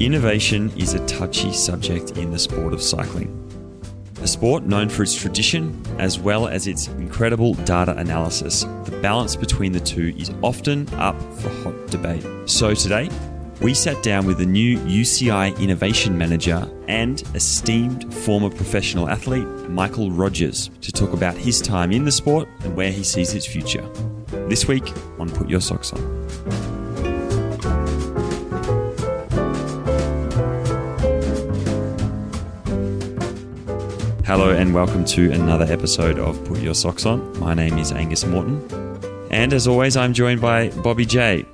Innovation is a touchy subject in the sport of cycling. A sport known for its tradition as well as its incredible data analysis, the balance between the two is often up for hot debate. So today, we sat down with the new UCI Innovation Manager and esteemed former professional athlete, Michael Rogers, to talk about his time in the sport and where he sees its future. This week on Put Your Socks On. Hello and welcome to another episode of Put Your Socks On. My name is Angus Morton. And as always, I'm joined by Bobby J.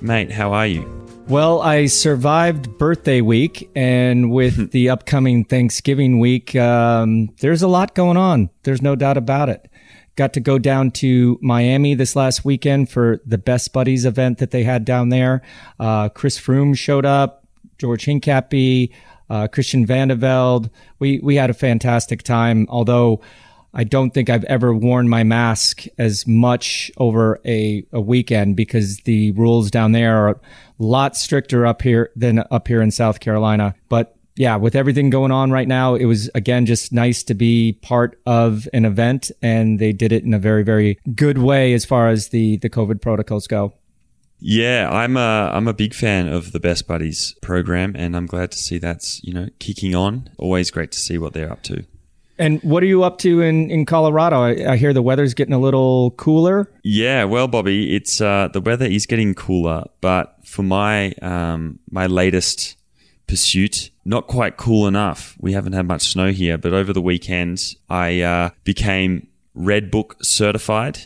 Mate, how are you? Well, I survived birthday week, and with the upcoming Thanksgiving week, um, there's a lot going on. There's no doubt about it. Got to go down to Miami this last weekend for the Best Buddies event that they had down there. Uh, Chris Froome showed up, George Hincapie, uh, Christian Vande Velde. We we had a fantastic time. Although I don't think I've ever worn my mask as much over a, a weekend because the rules down there are a lot stricter up here than up here in South Carolina. But yeah, with everything going on right now, it was again just nice to be part of an event, and they did it in a very, very good way as far as the the COVID protocols go. Yeah, I'm a I'm a big fan of the Best Buddies program, and I'm glad to see that's you know kicking on. Always great to see what they're up to. And what are you up to in, in Colorado? I, I hear the weather's getting a little cooler. Yeah, well, Bobby, it's uh, the weather is getting cooler, but for my um, my latest pursuit, not quite cool enough. We haven't had much snow here, but over the weekend, I uh, became Red Book certified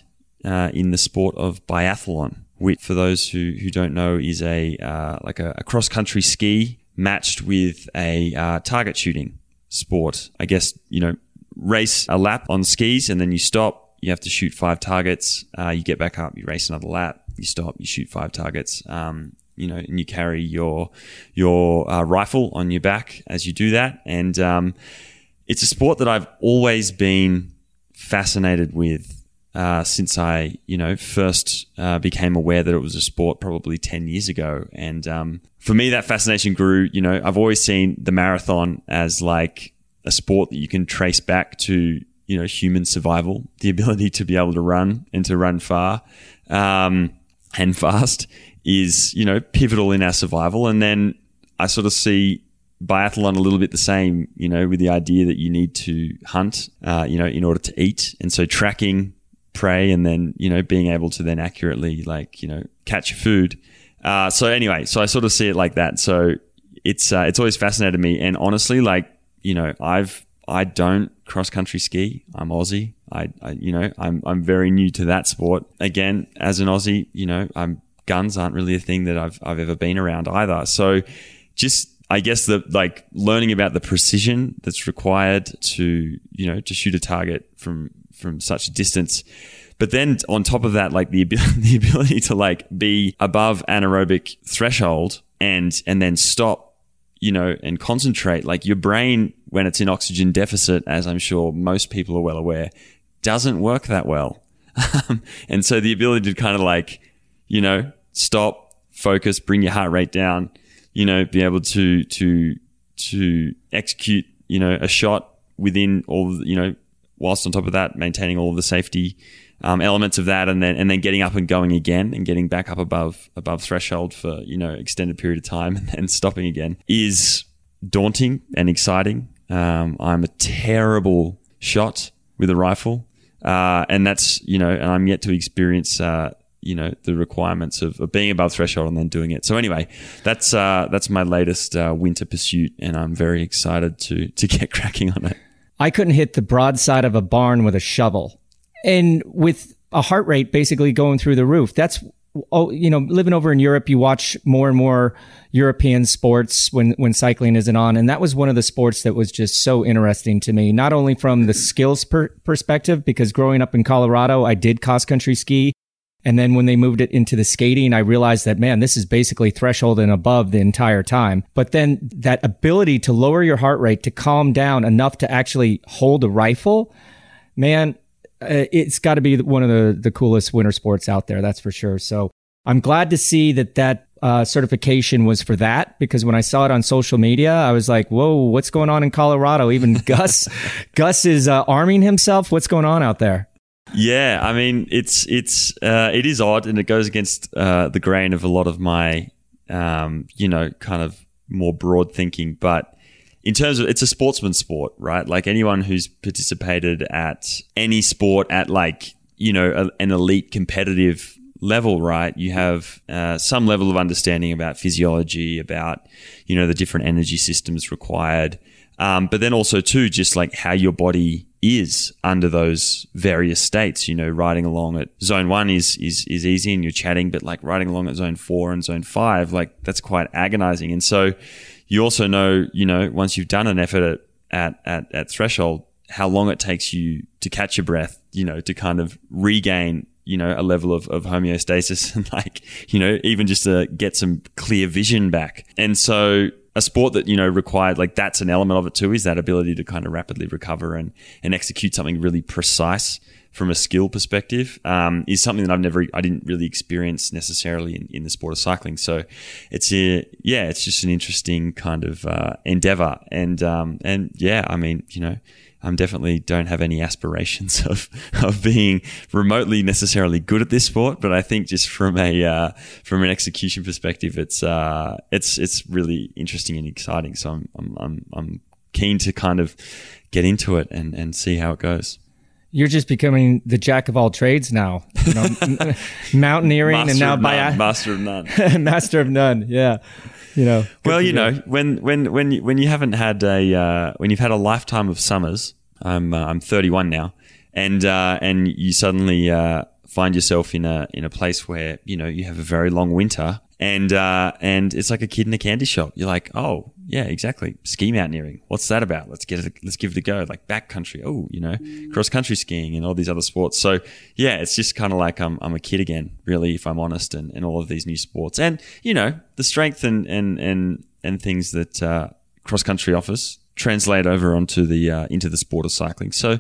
uh, in the sport of biathlon which for those who, who don't know is a uh, like a, a cross country ski matched with a uh, target shooting sport. I guess you know race a lap on skis and then you stop. You have to shoot five targets. Uh, you get back up. You race another lap. You stop. You shoot five targets. Um, you know, and you carry your your uh, rifle on your back as you do that. And um, it's a sport that I've always been fascinated with uh, since I, you know, first uh, became aware that it was a sport probably 10 years ago. And um, for me, that fascination grew. You know, I've always seen the marathon as like a sport that you can trace back to, you know, human survival, the ability to be able to run and to run far um, and fast is, you know, pivotal in our survival. And then I sort of see biathlon a little bit the same, you know, with the idea that you need to hunt, uh, you know, in order to eat. And so tracking prey and then you know being able to then accurately like you know catch food. Uh, so anyway so i sort of see it like that. So it's uh, it's always fascinated me. And honestly like you know i've i don't cross country ski. I'm aussie. I, I you know i'm i'm very new to that sport. Again as an aussie you know i'm guns aren't really a thing that i've i've ever been around either. So just I guess the like learning about the precision that's required to you know to shoot a target from from such a distance. But then on top of that, like the ability, the ability to like be above anaerobic threshold and and then stop, you know, and concentrate. Like your brain, when it's in oxygen deficit, as I'm sure most people are well aware, doesn't work that well. and so the ability to kind of like, you know, stop, focus, bring your heart rate down, you know, be able to to to execute, you know, a shot within all, you know, whilst on top of that, maintaining all of the safety um, elements of that, and then and then getting up and going again, and getting back up above above threshold for you know extended period of time, and then stopping again is daunting and exciting. Um, I'm a terrible shot with a rifle, uh, and that's you know, and I'm yet to experience. Uh, you know the requirements of, of, being above threshold and then doing it. So anyway, that's uh, that's my latest uh, winter pursuit, and I'm very excited to to get cracking on it. I couldn't hit the broadside of a barn with a shovel. And with a heart rate basically going through the roof, that's oh, you know, living over in Europe, you watch more and more European sports when, when cycling isn't on. And that was one of the sports that was just so interesting to me, not only from the skills per- perspective, because growing up in Colorado, I did cross country ski. And then when they moved it into the skating, I realized that, man, this is basically threshold and above the entire time. But then that ability to lower your heart rate, to calm down enough to actually hold a rifle, man, uh, it's got to be one of the, the coolest winter sports out there. That's for sure. So I'm glad to see that that uh, certification was for that because when I saw it on social media, I was like, "Whoa, what's going on in Colorado?" Even Gus, Gus is uh, arming himself. What's going on out there? Yeah, I mean, it's it's uh, it is odd, and it goes against uh, the grain of a lot of my, um, you know, kind of more broad thinking. But in terms of it's a sportsman sport, right? Like anyone who's participated at any sport at like you know a, an elite competitive level, right? You have uh, some level of understanding about physiology, about you know the different energy systems required, um, but then also too just like how your body is under those various states. You know, riding along at zone one is is is easy and you're chatting, but like riding along at zone four and zone five, like that's quite agonizing. And so you also know, you know, once you've done an effort at at at, threshold, how long it takes you to catch your breath, you know, to kind of regain you know, a level of, of homeostasis and like, you know, even just to get some clear vision back. And so a sport that, you know, required like that's an element of it too, is that ability to kind of rapidly recover and, and execute something really precise from a skill perspective um, is something that I've never, I didn't really experience necessarily in, in the sport of cycling. So it's a, yeah, it's just an interesting kind of uh, endeavor. And, um, and yeah, I mean, you know, I'm definitely don't have any aspirations of of being remotely necessarily good at this sport, but I think just from a uh, from an execution perspective, it's uh, it's it's really interesting and exciting. So I'm I'm I'm, I'm keen to kind of get into it and and see how it goes. You're just becoming the jack of all trades now. You know, mountaineering master and now by none, master of none. master of none. Yeah you know. Well, you know, when when when you, when you haven't had a uh, when you've had a lifetime of summers, I'm uh, I'm 31 now, and uh, and you suddenly uh, find yourself in a in a place where you know you have a very long winter, and uh, and it's like a kid in a candy shop. You're like, oh yeah, exactly. Ski mountaineering. What's that about? Let's get it. Let's give it a go. Like backcountry. Oh, you know, cross country skiing and all these other sports. So yeah, it's just kind of like I'm I'm a kid again, really, if I'm honest, and, and all of these new sports, and you know, the strength and and and and things that uh, cross country offers translate over onto the uh, into the sport of cycling. So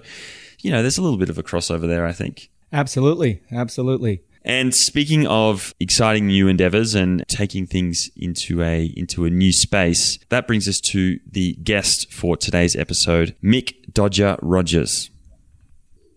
you know, there's a little bit of a crossover there, I think. Absolutely, absolutely. And speaking of exciting new endeavors and taking things into a into a new space, that brings us to the guest for today's episode, Mick Dodger Rogers.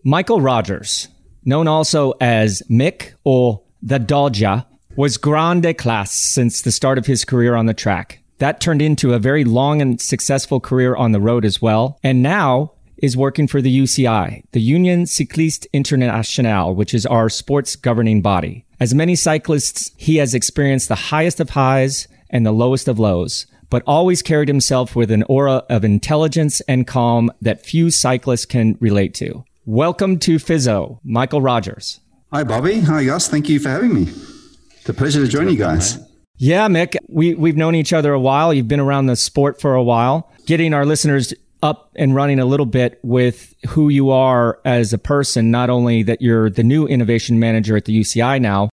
Michael Rogers, known also as Mick or the Dodger, was grande classe since the start of his career on the track. That turned into a very long and successful career on the road as well. And now is working for the UCI, the Union Cycliste Internationale, which is our sports governing body. As many cyclists, he has experienced the highest of highs and the lowest of lows, but always carried himself with an aura of intelligence and calm that few cyclists can relate to. Welcome to Fizzo, Michael Rogers. Hi, Bobby. Hi, Gus. Thank you for having me. It's a pleasure to join you guys. Yeah, Mick, we, we've known each other a while. You've been around the sport for a while. Getting our listeners up and running a little bit with who you are as a person, not only that you're the new innovation manager at the UCI now,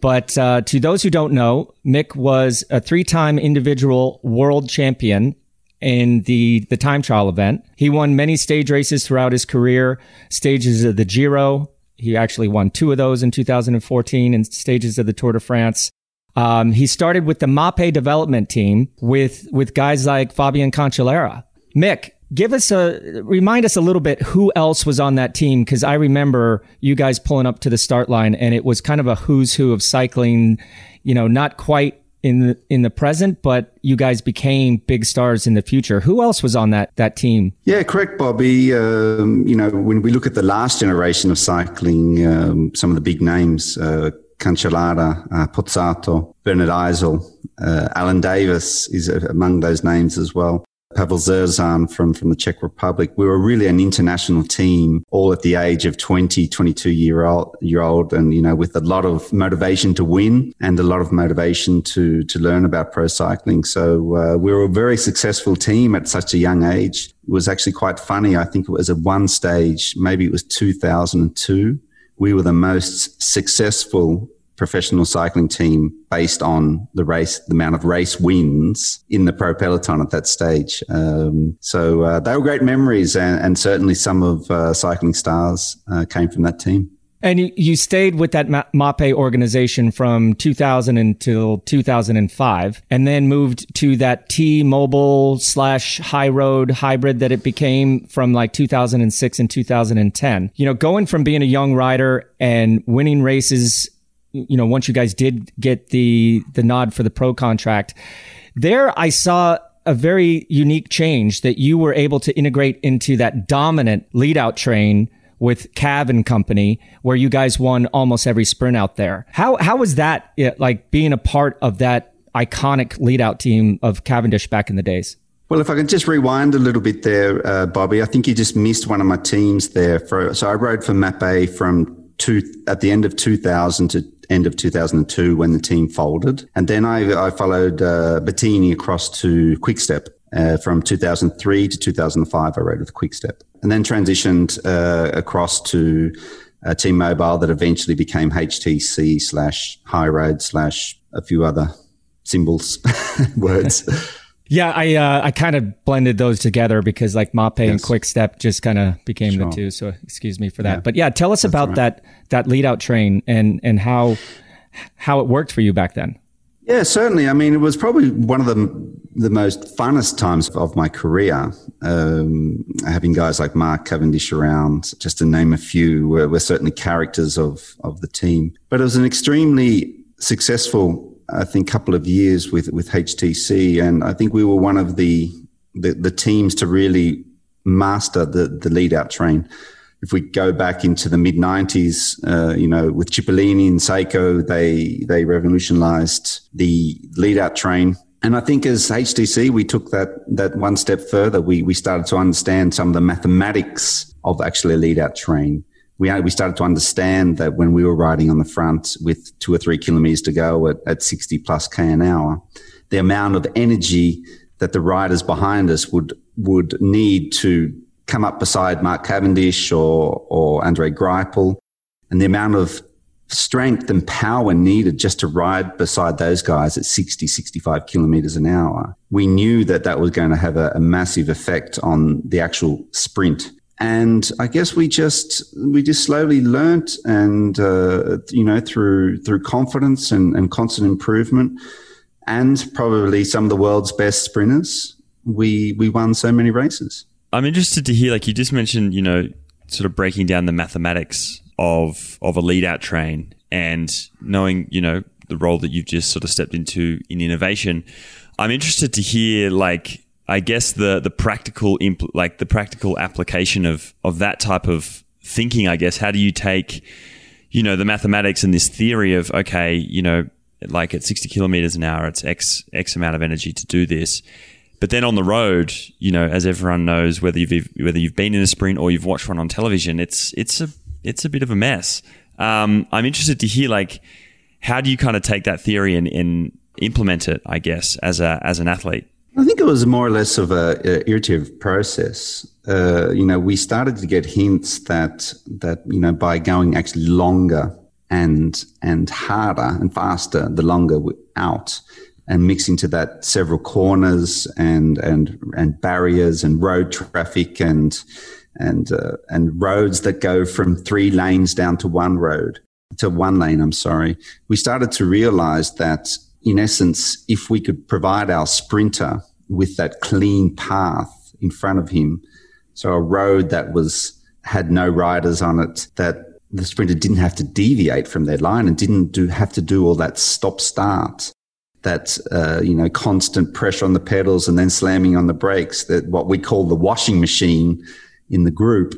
but uh, to those who don't know, Mick was a three time individual world champion in the, the time trial event. He won many stage races throughout his career, stages of the Giro. He actually won two of those in 2014 and stages of the Tour de France. Um, he started with the Mapei development team with, with guys like Fabian Cancellara. Mick, give us a remind us a little bit who else was on that team because I remember you guys pulling up to the start line and it was kind of a who's who of cycling, you know, not quite in the in the present, but you guys became big stars in the future. Who else was on that that team? Yeah, correct, Bobby. Um, you know, when we look at the last generation of cycling, um, some of the big names. Uh, Cancellara, uh, Pozzato, Bernard Eisel, uh, Allan Davis is among those names as well. Pavel Zerzan from, from the Czech Republic. We were really an international team, all at the age of 20, 22 year old, year old. And, you know, with a lot of motivation to win and a lot of motivation to, to learn about pro cycling. So, uh, we were a very successful team at such a young age. It was actually quite funny. I think it was at one stage, maybe it was 2002. We were the most successful professional cycling team based on the race, the amount of race wins in the pro peloton at that stage. Um, so uh, they were great memories, and, and certainly some of uh, cycling stars uh, came from that team. And you, you stayed with that Mapei organization from 2000 until 2005, and then moved to that T-Mobile slash high road hybrid that it became from like 2006 and 2010. You know, going from being a young rider and winning races, you know, once you guys did get the the nod for the pro contract, there I saw a very unique change that you were able to integrate into that dominant lead out train with Cav and company, where you guys won almost every sprint out there. How how was that like being a part of that iconic lead out team of Cavendish back in the days? Well, if I can just rewind a little bit there, uh, Bobby, I think you just missed one of my teams there. For, so I rode for Mapei from two, at the end of 2000 to end of 2002 when the team folded. And then I, I followed uh, Bettini across to Quickstep. Uh, from 2003 to 2005, I rode with Quickstep and then transitioned uh, across to uh, T-Mobile that eventually became HTC slash High Road slash a few other symbols words. Yeah, I uh, I kind of blended those together because like Mapei yes. and Quick Step just kind of became sure. the two. So excuse me for that. Yeah. But yeah, tell us That's about right. that that lead out train and and how how it worked for you back then. Yeah, certainly. I mean, it was probably one of the the most funnest times of my career. Um, having guys like Mark Cavendish around, just to name a few, were, were certainly characters of of the team. But it was an extremely successful, I think, a couple of years with with HTC, and I think we were one of the the, the teams to really master the the lead out train if we go back into the mid 90s, uh, you know, with Cipollini and Saeco, they, they revolutionized the lead out train and I think as HTC, we took that, that one step further. We, we started to understand some of the mathematics of actually a lead out train. We, uh, we started to understand that when we were riding on the front with two or three kilometers to go at, at 60 plus K an hour, the amount of energy that the riders behind us would, would need to come up beside Mark Cavendish or, or Andre Greipel and the amount of strength and power needed just to ride beside those guys at 60, 65 kilometers an hour. We knew that that was going to have a, a massive effect on the actual sprint. And I guess we just we just slowly learnt, and uh, you know through through confidence and, and constant improvement, and probably some of the world's best sprinters, we we won so many races. I'm interested to hear, like you just mentioned, you know, sort of breaking down the mathematics of of a lead out train and knowing you know the role that you've just sort of stepped into in innovation i'm interested to hear like i guess the the practical impl- like the practical application of of that type of thinking i guess how do you take you know the mathematics and this theory of okay you know like at 60 kilometers an hour it's x x amount of energy to do this but then on the road, you know, as everyone knows, whether you've whether you've been in a sprint or you've watched one on television, it's it's a it's a bit of a mess. Um, I'm interested to hear like how do you kind of take that theory and, and implement it? I guess as a as an athlete. I think it was more or less of a, a iterative process. Uh, you know, we started to get hints that that you know by going actually longer and and harder and faster, the longer out, and mixing to that several corners and and and barriers and road traffic and and uh, and roads that go from three lanes down to one road to one lane. I'm sorry. We started to realize that in essence, if we could provide our sprinter with that clean path in front of him, so a road that was had no riders on it, that the sprinter didn't have to deviate from their line and didn't do have to do all that stop start that uh, you know constant pressure on the pedals and then slamming on the brakes that what we call the washing machine in the group,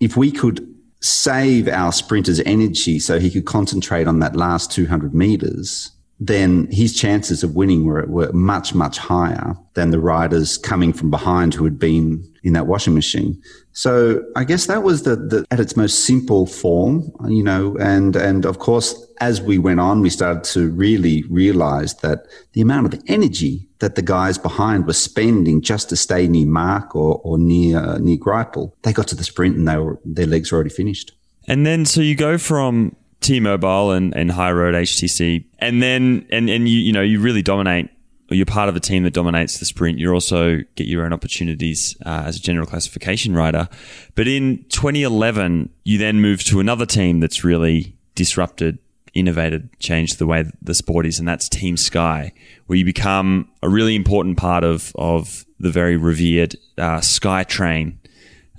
if we could save our sprinter's energy so he could concentrate on that last 200 meters, then his chances of winning were, were much, much higher than the riders coming from behind who had been in that washing machine. So I guess that was the, the at its most simple form, you know, and and of course as we went on, we started to really realize that the amount of energy that the guys behind were spending just to stay near Mark or, or near near Greipel, they got to the sprint and they were their legs were already finished. And then so you go from T-Mobile and, and High Road HTC, and then and and you you know you really dominate or you're part of a team that dominates the sprint, you also get your own opportunities uh, as a general classification rider. But in 2011, you then move to another team that's really disrupted, innovated, changed the way the sport is, and that's Team Sky, where you become a really important part of of the very revered uh, Sky Train.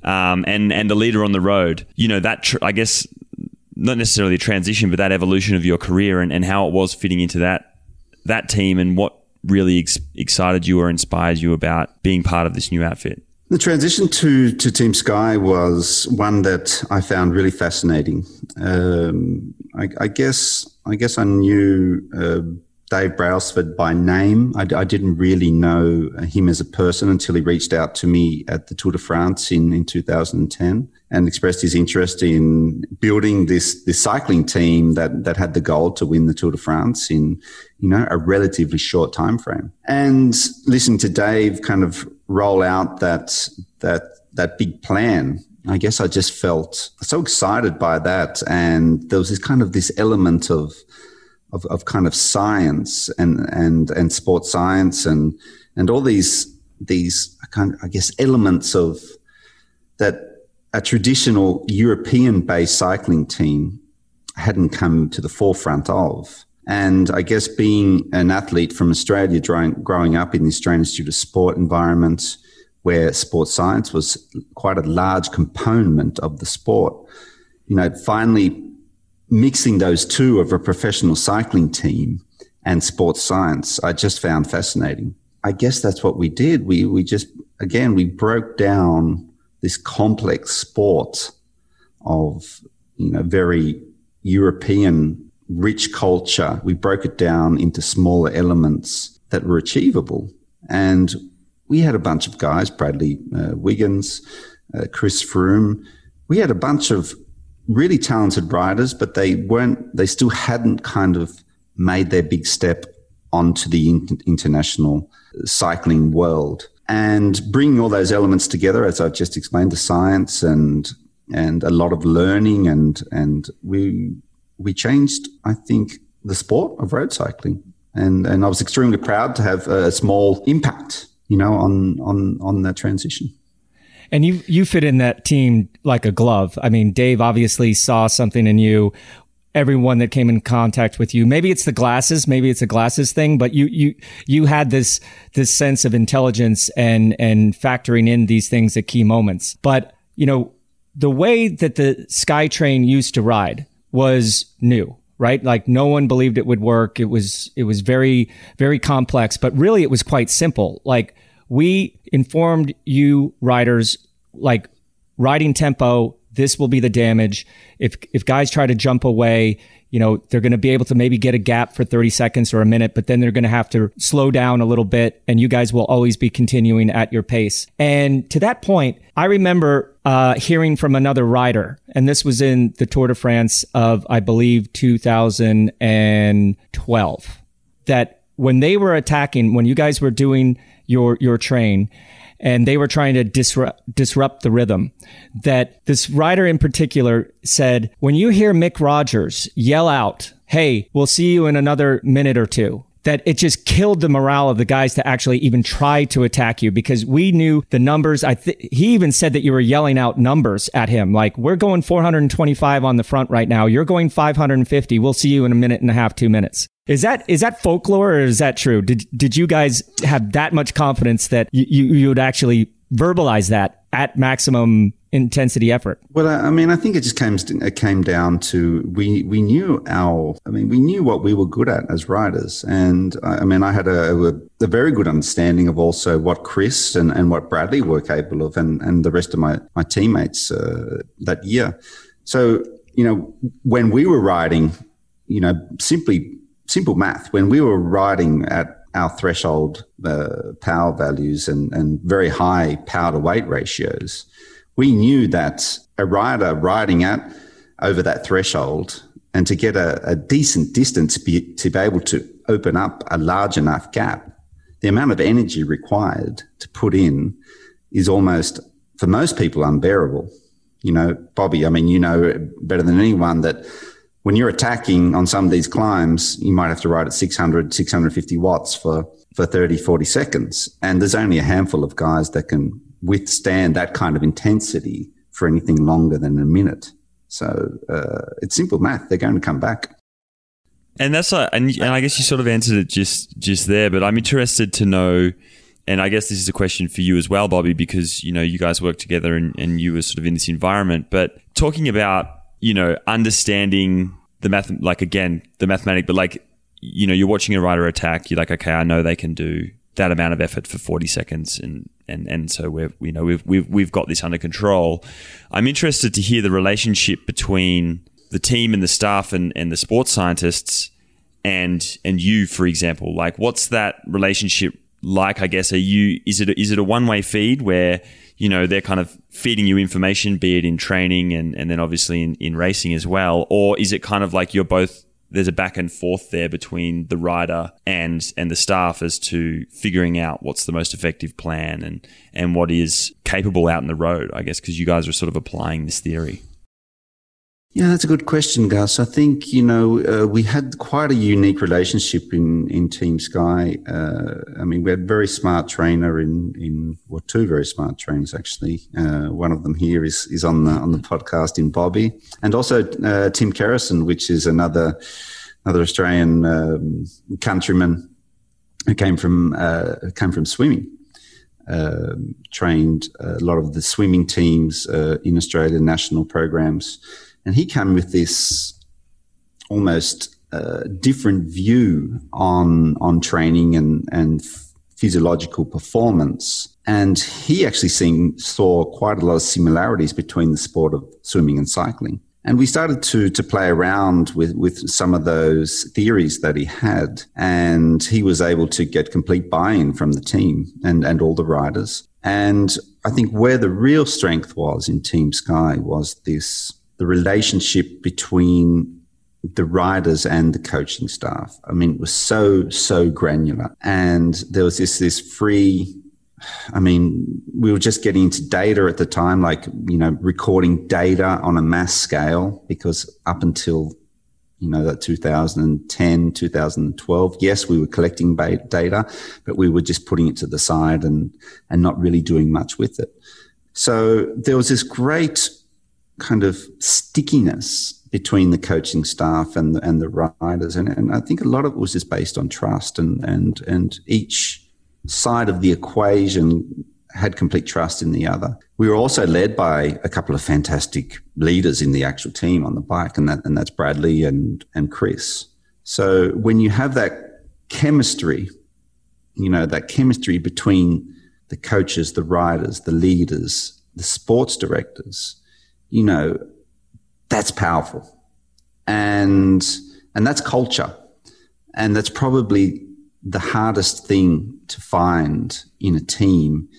Um, and and the leader on the road, you know that tr- I guess not necessarily a transition, but that evolution of your career and, and how it was fitting into that that team and what really ex- excited you or inspired you about being part of this new outfit? The transition to, to Team Sky was one that I found really fascinating. Um, I, I, guess I guess I knew uh, Dave Brailsford by name. I, I, didn't really know him as a person until he reached out to me at the Tour de France in, in 2010 and expressed his interest in building this, this cycling team that, that had the goal to win the Tour de France in, you know, a relatively short time frame. And listening to Dave kind of roll out that, that, that big plan I guess I just felt so excited by that. And there was this kind of this element of, of, of kind of science and, and, and sports science and, and all these, these kind of, I guess, elements of that a traditional European based cycling team hadn't come to the forefront of. And I guess being an athlete from Australia, growing up in the Australian Institute of Sport environment, where sports science was quite a large component of the sport, you know, finally mixing those two of a professional cycling team and sports science, I just found fascinating. I guess that's what we did. We, we just, again, we broke down this complex sport of, you know, very European rich culture. We broke it down into smaller elements that were achievable. And we had a bunch of guys, Bradley uh, Wiggins, uh, Chris Froome. We had a bunch of really talented riders, but they weren't, they still hadn't kind of made their big step onto the in- international cycling world. And bringing all those elements together, as I've just explained, the science and and a lot of learning, and and we we changed, I think, the sport of road cycling. And and I was extremely proud to have a small impact, you know, on on on that transition. And you you fit in that team like a glove. I mean, Dave obviously saw something in you. Everyone that came in contact with you, maybe it's the glasses, maybe it's a glasses thing, but you you you had this this sense of intelligence and and factoring in these things at key moments. But you know, the way that the SkyTrain used to ride was new right? Like no one believed it would work. It was, it was very, very complex, but really it was quite simple. Like we informed you riders like riding tempo this will be the damage. If if guys try to jump away you know they're going to be able to maybe get a gap for 30 seconds or a minute but then they're going to have to slow down a little bit and you guys will always be continuing at your pace. And to that point i remember uh, hearing from another rider and this was in the tour de france of i believe 2012 that when they were attacking when you guys were doing your your train and they were trying to disrupt disrupt the rhythm that this writer in particular said when you hear Mick Rogers yell out hey we'll see you in another minute or two that it just killed the morale of the guys to actually even try to attack you because we knew the numbers. I th- he even said that you were yelling out numbers at him, like we're going 425 on the front right now. You're going 550. We'll see you in a minute and a half, two minutes. Is that is that folklore or is that true? Did did you guys have that much confidence that you, you, you would actually verbalize that at maximum intensity effort? Well, I mean, I think it just came it came down to we we knew our I mean we knew what we were good at as writers, and I mean I had a, a, a very good understanding of also what Chris and, and what Bradley were capable of, and and the rest of my my teammates uh, that year. So you know when we were writing, you know simply simple math. When we were riding at our threshold uh, power values and, and very high power to weight ratios, we knew that a rider riding at over that threshold and to get a, a decent distance be, to be able to open up a large enough gap, the amount of energy required to put in is almost, for most people, unbearable. You know, Bobby, I mean, you know better than anyone that when you're attacking on some of these climbs, you might have to ride at 600, 650 watts for, for 30, 40 seconds. And there's only a handful of guys that can withstand that kind of intensity for anything longer than a minute. So uh, it's simple math. They're going to come back. And that's a, and, and I guess you sort of answered it just just there, but I'm interested to know, and I guess this is a question for you as well, Bobby, because you know you guys work together and, and you were sort of in this environment. But talking about you know, understanding the math, like again, the mathematic, but like, you know, you're watching a rider attack, you're like, okay, I know they can do that amount of effort for 40 seconds and and and so we're you know we've we've we've got this under control. I'm interested to hear the relationship between the team and the staff and and the sports scientists and and you for example. Like what's that relationship like i guess? Are you is it is it a one way feed where you know, they're kind of feeding you information, be it in training and, and then obviously in, in racing as well? Or is it kind of like you're both there's a back and forth there between the rider and and the staff as to figuring out what's the most effective plan and and what is capable out in the road, I guess, because you guys are sort of applying this theory. Yeah, that's a good question, Gus. I think you know uh, we had quite a unique relationship in in Team Sky. Uh, I mean, we had a very smart trainer in in well, two very smart trainers actually. Uh, one of them here is is on the on the podcast in Bobby, and also uh, Tim Kerrison, which is another another Australian um, countryman who came from uh, came from swimming. Um, trained a lot of the swimming teams uh, in Australia, national programs and he came with this almost uh, different view on on training and and physiological performance. And he actually seen, saw quite a lot of similarities between the sport of swimming and cycling. And we started to to play around with with some of those theories that he had, and he was able to get complete buy-in from the team and and all the riders. And I think where the real strength was in Team Sky was this the relationship between the riders and the coaching staff. I mean, it was so, so granular. And there was this, this free, I mean, we were just getting into data at the time, like, you know, recording data on a mass scale, because up until, you know, that 2010, 2012, yes, we were collecting data, but we were just putting it to the side and, and not really doing much with it. So there was this great kind of stickiness between the coaching staff and the, and the riders. And, and I think a lot of it was just based on trust and, and, and each side of the equation had complete trust in the other. We were also led by a couple of fantastic leaders in the actual team on the bike, and that and that's Bradley and and Chris. So when you have that chemistry, you know that chemistry between the coaches, the riders, the leaders, the sports directors, you know, that's powerful. And, and that's culture. And that's probably the hardest thing to find in a team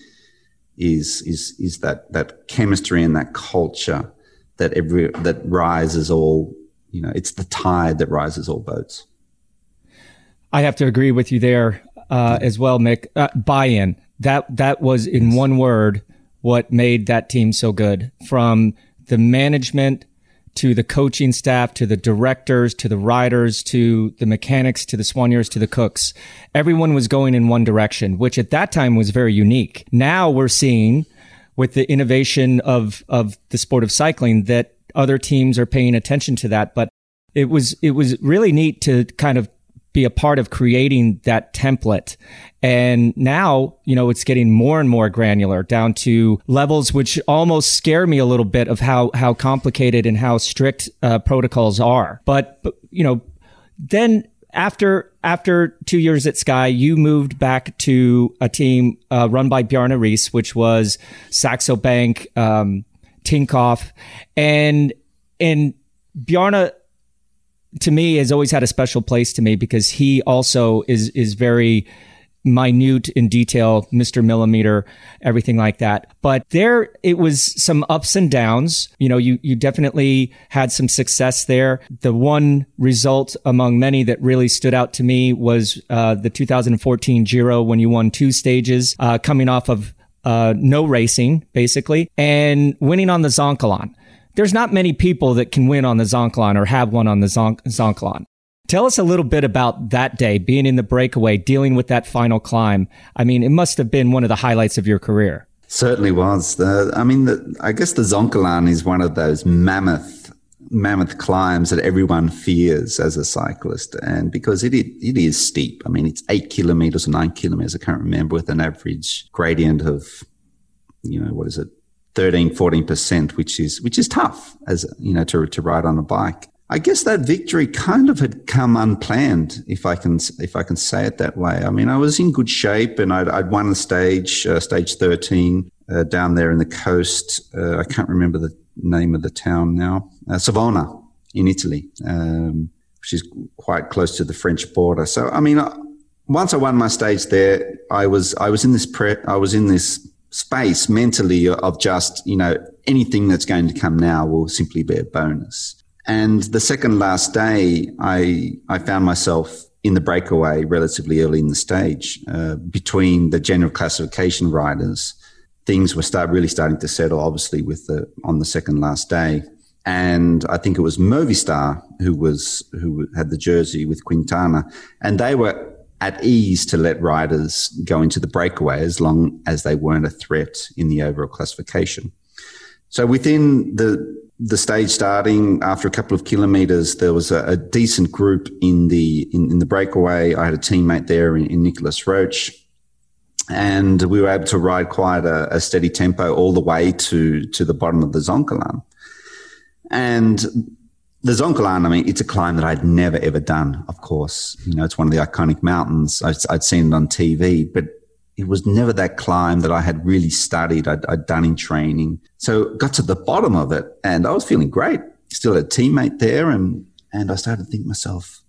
is, is, is that, that chemistry and that culture that every, that rises all, you know, it's the tide that rises all boats. I have to agree with you there, uh, as well, Mick. Uh, buy-in. That, that was in one word what made that team so good from the management to the coaching staff, to the directors, to the riders, to the mechanics, to the soigneurs, to the cooks. Everyone was going in one direction, which at that time was very unique. Now we're seeing with the innovation of, of the sport of cycling that other teams are paying attention to that. But it was, it was really neat to kind of be a part of creating that template. And now, you know, it's getting more and more granular down to levels which almost scare me a little bit of how, how complicated and how strict uh, protocols are. But, but, you know, then after after two years at Sky, you moved back to a team uh, run by Bjarne Riis, which was Saxo Bank, um, Tinkoff, and and Bjarne to me has always had a special place to me because he also is is very minute in detail, Mr. Millimeter, everything like that. But there, it was some ups and downs. You know, you, you definitely had some success there. The one result among many that really stood out to me was uh, the 2014 Giro when you won two stages, uh, coming off of uh, no racing, basically, and winning on the Zoncolan there's not many people that can win on the Zoncolan or have one on the Zon- Zoncolan. Tell us a little bit about that day, being in the breakaway, dealing with that final climb. I mean, it must have been one of the highlights of your career. Certainly was. The, I mean, the, I guess the Zoncolan is one of those mammoth, mammoth climbs that everyone fears as a cyclist, and because it it is steep. I mean, it's eight kilometers or nine kilometers. I can't remember with an average gradient of, you know, what is it, 13, 14%, which is, which is tough as, you know, to, to ride on a bike. I guess that victory kind of had come unplanned, if I can if I can say it that way. I mean, I was in good shape, and I'd, I'd won the stage, uh, stage thirteen, uh, down there in the coast. Uh, I can't remember the name of the town now. Uh, Savona in Italy, um, which is quite close to the French border. So, I mean, uh, once I won my stage there, I was I was in this pre- I was in this space mentally of just you know anything that's going to come now will simply be a bonus. And the second last day, I, I found myself in the breakaway relatively early in the stage uh, between the general classification riders. Things were start really starting to settle, obviously, with the on the second last day. And I think it was Movistar who was who had the jersey with Quintana, and they were at ease to let riders go into the breakaway as long as they weren't a threat in the overall classification. So within the the stage starting after a couple of kilometers, there was a, a decent group in the in, in, the breakaway. I had a teammate there in, in Nicolas Roche, and we were able to ride quite a, a, steady tempo all the way to to the bottom of the Zoncolan. And the Zoncolan, I mean, it's a climb that I'd never ever done. Of course, you know, it's one of the iconic mountains. I'd, I'd seen it on TV, but it was never that climb that I had really studied, I'd, I'd, done in training. So got to the bottom of it and I was feeling great. Still had a teammate there and, and I started to think myself,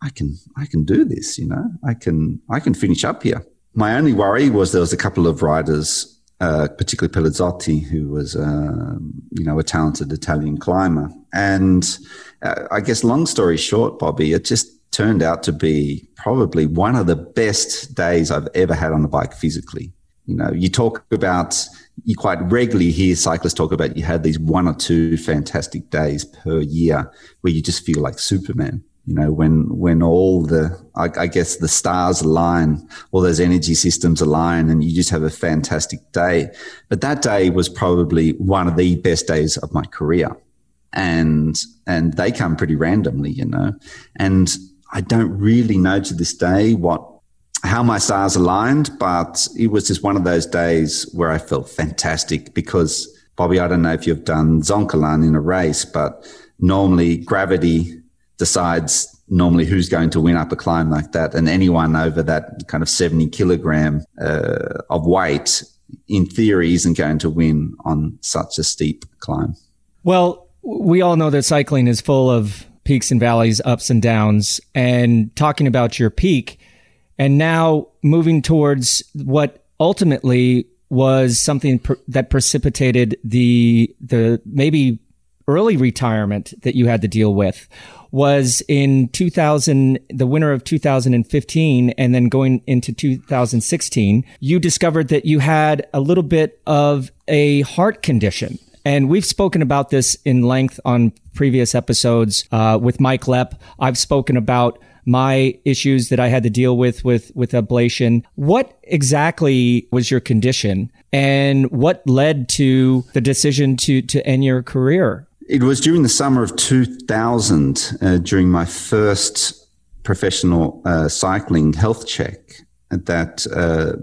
I can, I can do this, you know, I can, I can finish up here. My only worry was there was a couple of riders, uh, particularly Pellizotti, who was, uh, you know, a talented Italian climber. And uh, I guess long story short, Bobby, it just turned out to be probably one of the best days I've ever had on the bike physically. You know, you talk about, you quite regularly hear cyclists talk about you had these one or two fantastic days per year where you just feel like Superman. You know, when, when all the, I, I guess the stars align, all those energy systems align and you just have a fantastic day. But that day was probably one of the best days of my career and and they come pretty randomly, you know. And I don't really know to this day what how my stars aligned, but it was just one of those days where I felt fantastic because Bobby, I don't know if you've done Zoncolan in a race, but normally gravity decides normally who's going to win up a climb like that, and anyone over that kind of seventy kilogram uh, of weight, in theory, isn't going to win on such a steep climb. Well, we all know that cycling is full of peaks and valleys, ups and downs, and talking about your peak, and now moving towards what ultimately was something per- that precipitated the the maybe early retirement that you had to deal with was in 2000 the winter of 2015 and then going into 2016 you discovered that you had a little bit of a heart condition and we've spoken about this in length on previous episodes uh, with Mike Lepp. I've spoken about my issues that I had to deal with with with ablation. What exactly was your condition, and what led to the decision to to end your career? It was during the summer of 2000, uh, during my first professional uh, cycling health check, that uh,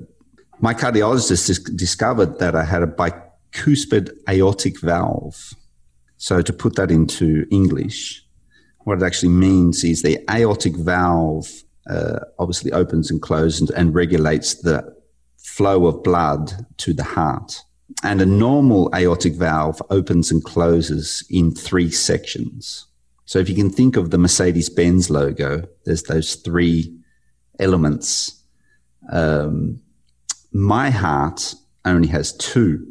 my cardiologist dis- discovered that I had a bicuspid aortic valve. So to put that into English, what it actually means is the aortic valve uh, obviously opens and closes and, and regulates the flow of blood to the heart. And a normal aortic valve opens and closes in three sections. So if you can think of the Mercedes Benz logo, there's those three elements. Um, my heart only has two.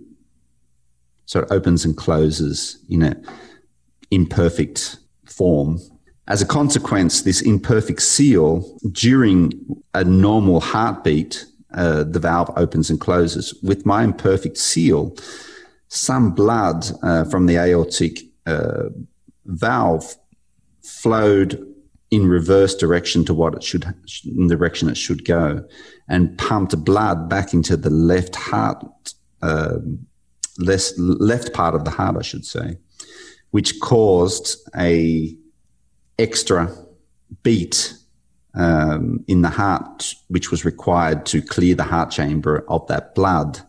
So it opens and closes in an imperfect form. As a consequence, this imperfect seal during a normal heartbeat, uh, the valve opens and closes. With my imperfect seal, some blood uh, from the aortic uh, valve flowed in reverse direction to what it should, in direction it should go, and pumped blood back into the left heart, um, less, left part of the heart, I should say, which caused a extra beat um, in the heart, which was required to clear the heart chamber of that blood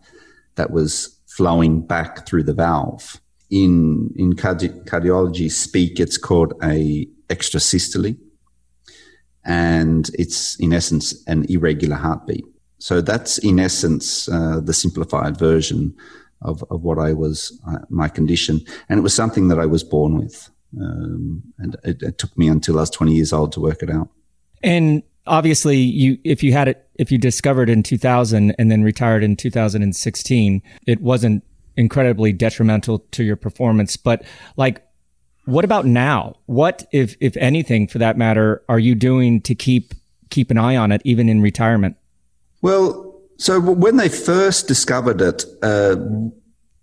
that was flowing back through the valve. In in cardi- cardiology speak, it's called a extrasystole, and it's in essence an irregular heartbeat. So that's in essence uh, the simplified version of, of what I was uh, my condition, and it was something that I was born with, um, and it, it took me until I was twenty years old to work it out. And obviously you if you had it if you discovered in 2000 and then retired in 2016 it wasn't incredibly detrimental to your performance. But like what about now? What if if anything for that matter are you doing to keep keep an eye on it even in retirement? Well so when they first discovered it uh,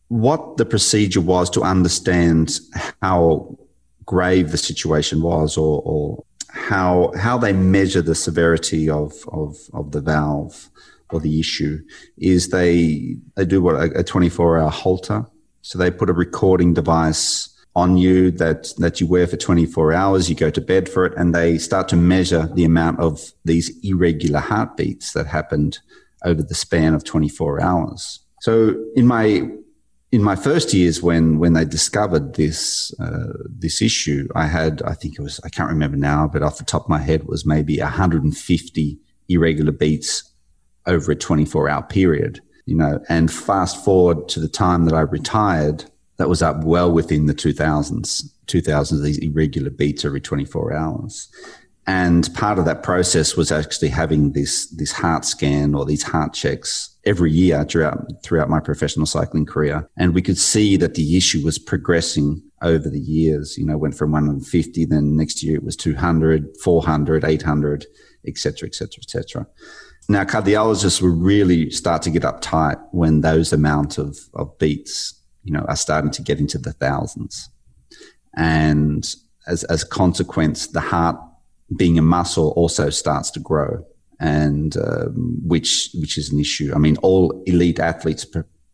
what the procedure was to understand how grave the situation was or, or how how they measure the severity of of of the valve or the issue is they they do what a 24 hour Holter. So they put a recording device on you that that you wear for 24 hours. You go to bed for it, and they start to measure the amount of these irregular heartbeats that happened over the span of 24 hours. So in my in my first years when when they discovered this uh, this issue, I had I think it was I can't remember now, but off the top of my head was maybe 150 irregular beats over a 24 hour period. You know, and fast forward to the time that I retired, that was up well within the 2000s. 2000s, these irregular beats every 24 hours. And part of that process was actually having this, this heart scan or these heart checks every year throughout, throughout my professional cycling career. And we could see that the issue was progressing over the years, you know, went from 150, then next year it was 200, 400, 800, et cetera, et cetera, et cetera. Now, cardiologists will really start to get uptight when those amount of, of beats, you know, are starting to get into the thousands. And as, as a consequence, the heart being a muscle also starts to grow, and um, which which is an issue. I mean, all elite athletes,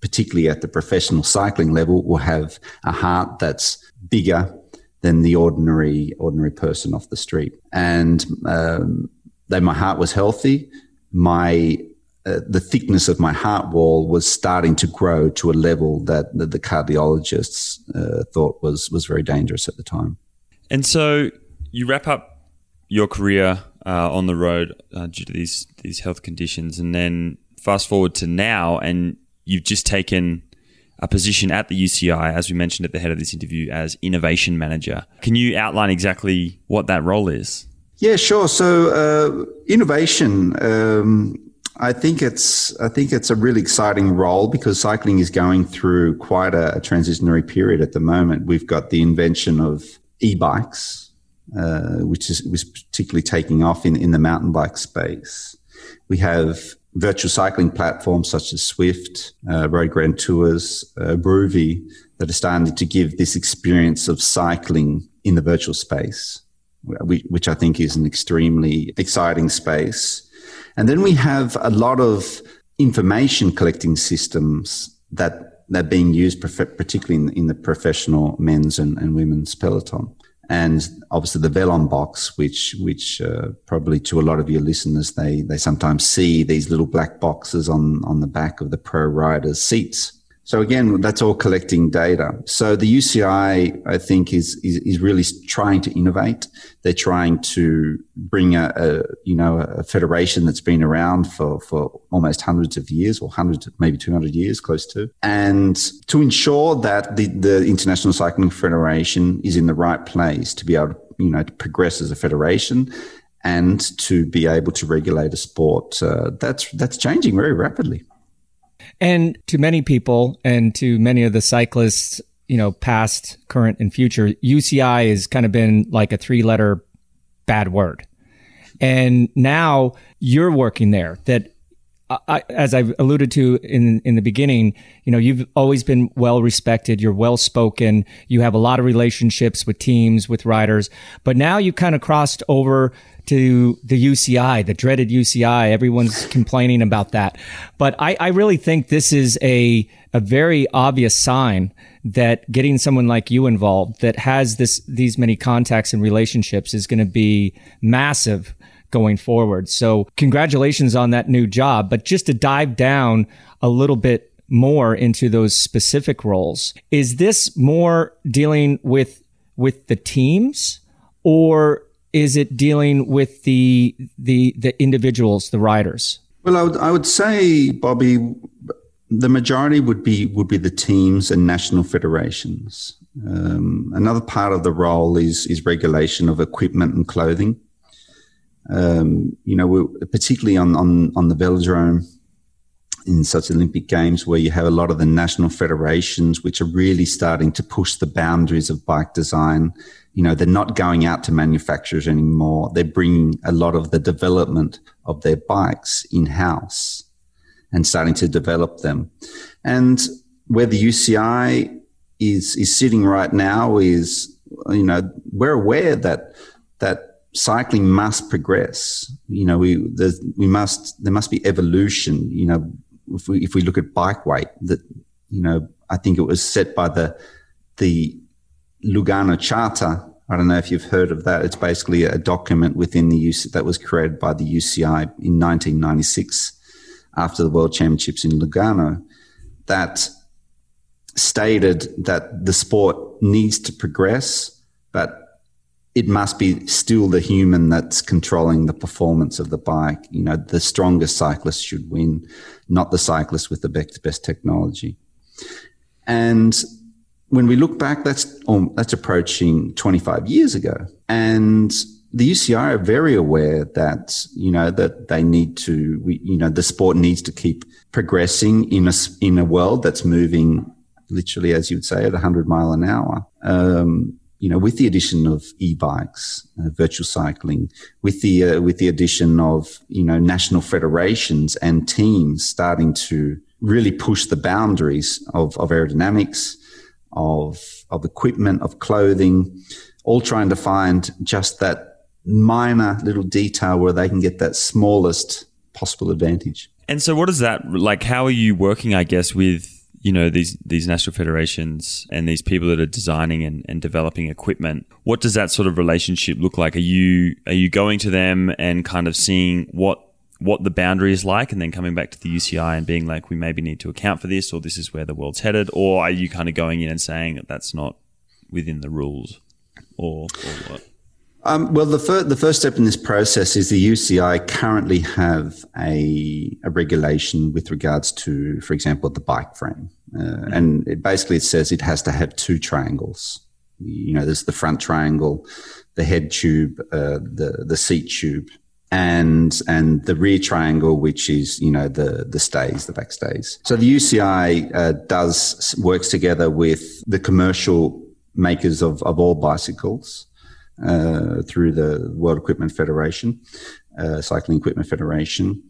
particularly at the professional cycling level, will have a heart that's bigger than the ordinary ordinary person off the street. And um, though my heart was healthy, my uh, the thickness of my heart wall was starting to grow to a level that, that the cardiologists uh, thought was was very dangerous at the time. And so you wrap up your career uh, on the road uh, due to these these health conditions, and then fast forward to now, and you've just taken a position at the UCI, as we mentioned at the head of this interview, as innovation manager. Can you outline exactly what that role is? Yeah, sure. So uh, innovation. Um, I think it's I think it's a really exciting role because cycling is going through quite a, a transitionary period at the moment. We've got the invention of e-bikes, uh, which is was particularly taking off in, in the mountain bike space. We have virtual cycling platforms such as Zwift, uh, Road Grand Tours, uh, that are starting to give this experience of cycling in the virtual space, which I think is an extremely exciting space. And then we have a lot of information collecting systems that that are being used, particularly in, in the professional men's and, and women's peloton and obviously the Velon box, which which uh, probably to a lot of your listeners they they sometimes see these little black boxes on on the back of the pro riders' seats. So again, that's all collecting data. So the UCI, I think, is, is, is really trying to innovate. They're trying to bring a, a, you know, a federation that's been around for, for almost hundreds of years or hundreds, maybe 200 years, close to, and to ensure that the, the International Cycling Federation is in the right place to be able to, you know, to progress as a federation and to be able to regulate a sport. Uh, that's, that's changing very rapidly. And to many people and to many of the cyclists, you know, past, current, and future, UCI has kind of been like a three letter bad word. And now you're working there that I, as I've alluded to in in the beginning, you know, you've always been well respected. You're well spoken. You have a lot of relationships with teams, with riders. But now you kind of crossed over to the UCI, the dreaded UCI. Everyone's complaining about that. But I, I really think this is a a very obvious sign that getting someone like you involved that has this these many contacts and relationships is going to be massive going forward. So congratulations on that new job. But just to dive down a little bit more into those specific roles, is this more dealing with with the teams or is it dealing with the the the individuals, the riders? Well, I would, I would say, Bobby, the majority would be would be the teams and national federations. Um, another part of the role is is regulation of equipment and clothing. Um, you know, particularly on, on, on the velodrome in such Olympic Games where you have a lot of the national federations which are really starting to push the boundaries of bike design. You know, they're not going out to manufacturers anymore. They're bringing a lot of the development of their bikes in house and starting to develop them. And where the UCI is, is sitting right now is, you know, we're aware that, that cycling must progress. You know, we we must there must be evolution. You know, if we if we look at bike weight, that you know, I think it was set by the the Lugano Charter. I don't know if you've heard of that. It's basically a document within the UC that was created by the UCI in 1996 after the World Championships in Lugano that stated that the sport needs to progress, but it must be still the human that's controlling the performance of the bike. You know, the strongest cyclist should win, not the cyclist with the best, best technology. And when we look back, that's um, that's approaching 25 years ago, and the UCI are very aware that you know that they need to, we, you know, the sport needs to keep progressing in a in a world that's moving literally, as you would say, at 100 mile an hour. Um, you know, with the addition of e-bikes, uh, virtual cycling, with the uh, with the addition of you know national federations and teams starting to really push the boundaries of, of aerodynamics, of of equipment, of clothing, all trying to find just that minor little detail where they can get that smallest possible advantage. And so, what is that like? How are you working? I guess with you know these these national federations and these people that are designing and, and developing equipment what does that sort of relationship look like? Are you are you going to them and kind of seeing what what the boundary is like and then coming back to the UCI and being like we maybe need to account for this or this is where the world's headed or are you kind of going in and saying that that's not within the rules or, or what um, well, the, fir- the first step in this process is the UCI currently have a, a regulation with regards to, for example, the bike frame. Uh, mm-hmm. and it basically it says it has to have two triangles. You know, there's the front triangle, the head tube, uh, the, the seat tube, and and the rear triangle, which is you know the the stays, the back stays. So the UCI uh, does works together with the commercial makers of, of all bicycles uh, through the World Equipment Federation, uh, Cycling Equipment Federation,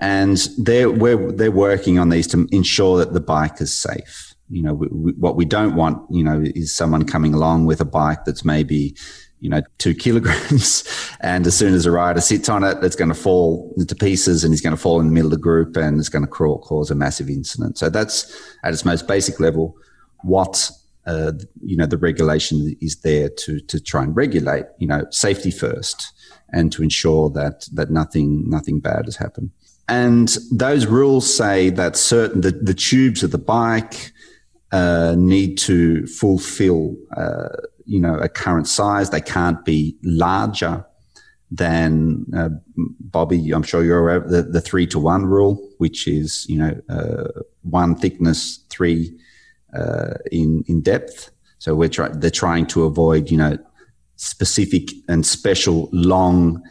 and they're they're working on these to ensure that the bike is safe. You know, we, we, what we don't want, you know, is someone coming along with a bike that's maybe you know, two kilograms. And as soon as a rider sits on it, it's going to fall into pieces and he's going to fall in the middle of the group and it's going to cause a massive incident. So that's at its most basic level what uh, you know, the regulation is there to to try and regulate, you know, safety first, and to ensure that that nothing nothing bad has happened. And those rules say that certain the, the tubes of the bike uh, need to fulfill, uh, you know, a current size. They can't be larger than uh, Bobby. I'm sure you're aware of the, the three to one rule, which is you know uh, one thickness, three uh, in in depth. So we're trying they're trying to avoid you know specific and special long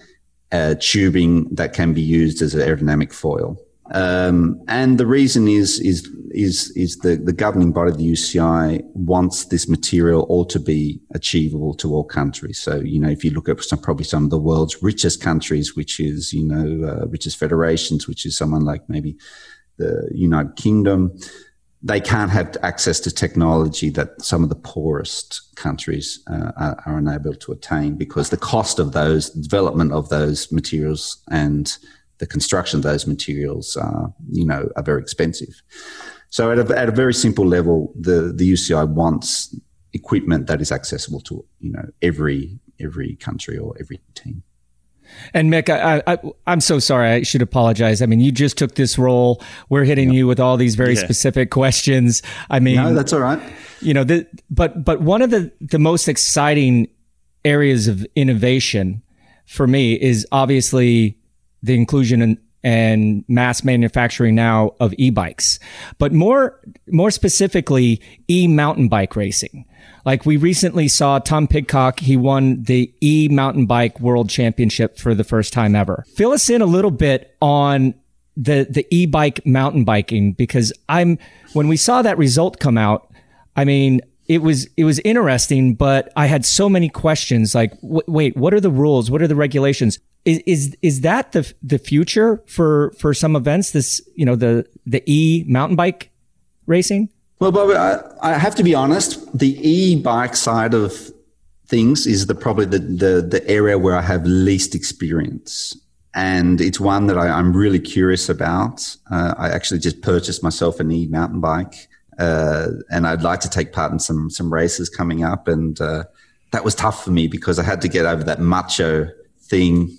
uh, tubing that can be used as an aerodynamic foil. Um, and the reason is is is is the, the governing body of the UCI wants this material all to be achievable to all countries. So you know, if you look at some, probably some of the world's richest countries, which is you know uh, richest federations, which is someone like maybe the United Kingdom, they can't have access to technology that some of the poorest countries uh, are, are, unable to attain because the cost of those development of those materials and the construction of those materials are, you know, are very expensive. So at a, at a very simple level, the, the UCI wants equipment that is accessible to, you know, every, every country or every team. And Mick, I, I, am so sorry. I should apologize. I mean, you just took this role. We're hitting yep. you with all these very yeah. specific questions. I mean, no, that's all right. You know, the, but but one of the the most exciting areas of innovation for me is obviously the inclusion and mass manufacturing now of e-bikes, but more more specifically, e mountain bike racing. Like we recently saw Tom Pidcock, he won the e mountain bike world championship for the first time ever. Fill us in a little bit on the, the e bike mountain biking because I'm, when we saw that result come out, I mean, it was it was interesting, but I had so many questions. Like, w- wait, what are the rules? What are the regulations? Is is is that the the future for for some events? This you know the the e mountain bike racing. Well, Bobby, I, I have to be honest. The e-bike side of things is the probably the, the, the area where I have least experience. And it's one that I, am really curious about. Uh, I actually just purchased myself an e mountain bike, uh, and I'd like to take part in some some races coming up. And uh, that was tough for me because I had to get over that macho thing,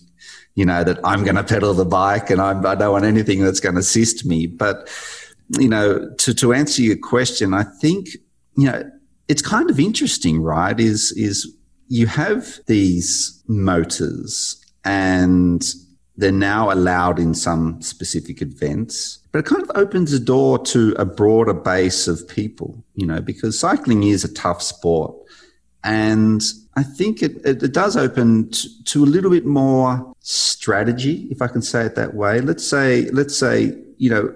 you know, that I'm going to pedal the bike and I'm, I do not want anything that's going to assist me. But you know, to, to answer your question, I think, you know, it's kind of interesting, right? Is, is you have these motors and they're now allowed in some specific events, but it kind of opens the door to a broader base of people, you know, because cycling is a tough sport. And I think it, it, it does open to, to a little bit more strategy, if I can say it that way. Let's say, let's say, you know,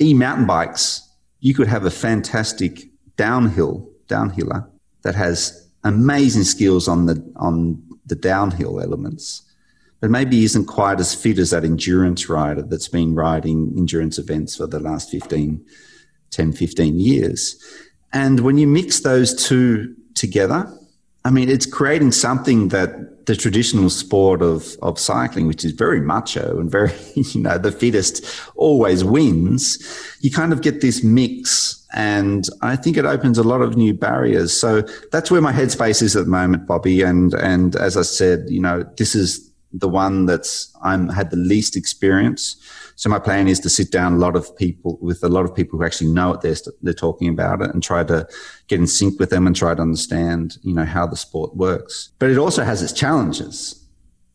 e mountain bikes, you could have a fantastic downhill downhiller that has amazing skills on the on the downhill elements, but maybe isn't quite as fit as that endurance rider that's been riding endurance events for the last 15, 10, 15 years. And when you mix those two together, I mean, it's creating something that the traditional sport of, of cycling, which is very macho and very, you know, the fittest always wins. You kind of get this mix. And I think it opens a lot of new barriers. So that's where my headspace is at the moment, Bobby. And, and as I said, you know, this is the one that's I'm had the least experience. So my plan is to sit down a lot of people with a lot of people who actually know what they're, they're talking about it and try to get in sync with them and try to understand, you know, how the sport works. But it also has its challenges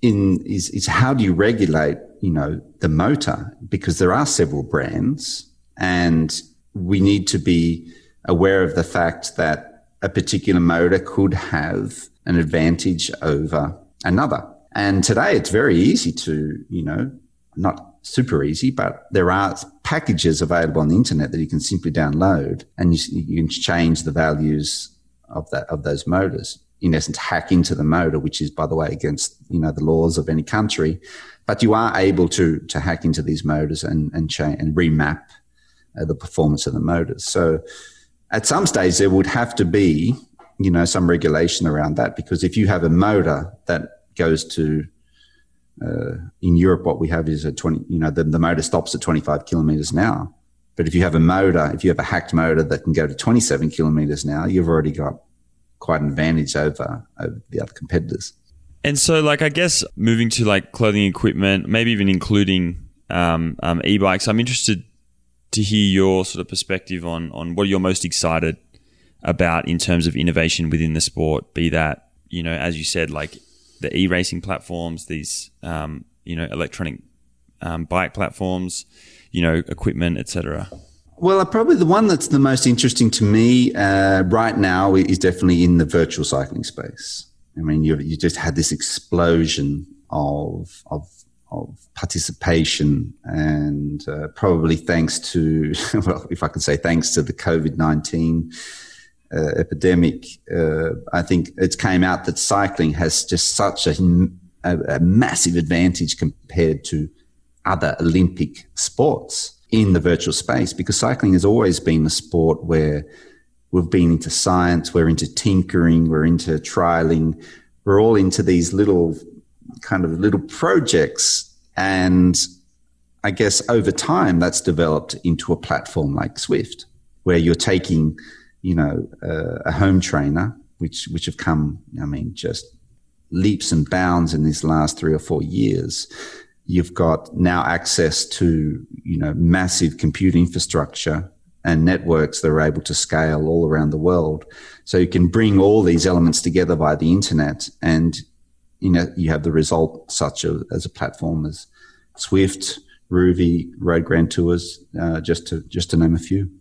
in is, is how do you regulate, you know, the motor? Because there are several brands and we need to be aware of the fact that a particular motor could have an advantage over another. And today it's very easy to, you know, not super easy, but there are packages available on the internet that you can simply download and you, you can change the values of that, of those motors. In essence, hack into the motor, which is, by the way, against, you know, the laws of any country. But you are able to, to hack into these motors and, and change and remap uh, the performance of the motors. So at some stage, there would have to be, you know, some regulation around that because if you have a motor that goes to uh, in Europe, what we have is a 20, you know, the, the motor stops at 25 kilometers an hour. But if you have a motor, if you have a hacked motor that can go to 27 kilometers an hour, you've already got quite an advantage over, over the other competitors. And so, like, I guess moving to like clothing equipment, maybe even including um, um, e-bikes, I'm interested to hear your sort of perspective on on what you're most excited about in terms of innovation within the sport. Be that you know, as you said, like the e-racing platforms, these um, you know electronic um, bike platforms, you know equipment, etc. Well, probably the one that's the most interesting to me uh, right now is definitely in the virtual cycling space. I mean, you you just had this explosion of of of participation, and uh, probably thanks to, well, if I can say thanks to the COVID 19 uh, epidemic, uh, I think it came out that cycling has just such a, a, a, massive advantage compared to other Olympic sports in the virtual space because cycling has always been a sport where we've been into science, we're into tinkering, we're into trialing, we're all into these little kind of little projects. And I guess over time, that's developed into a platform like Zwift, where you're taking, you know, uh, a home trainer, which, which have come, I mean, just leaps and bounds in these last three or four years. You've got now access to, you know, massive compute infrastructure and networks that are able to scale all around the world. So you can bring all these elements together via the internet and you know, you have the result such a, as a platform as Zwift, Rouvy, Road Grand Tours, uh, just to just to name a few.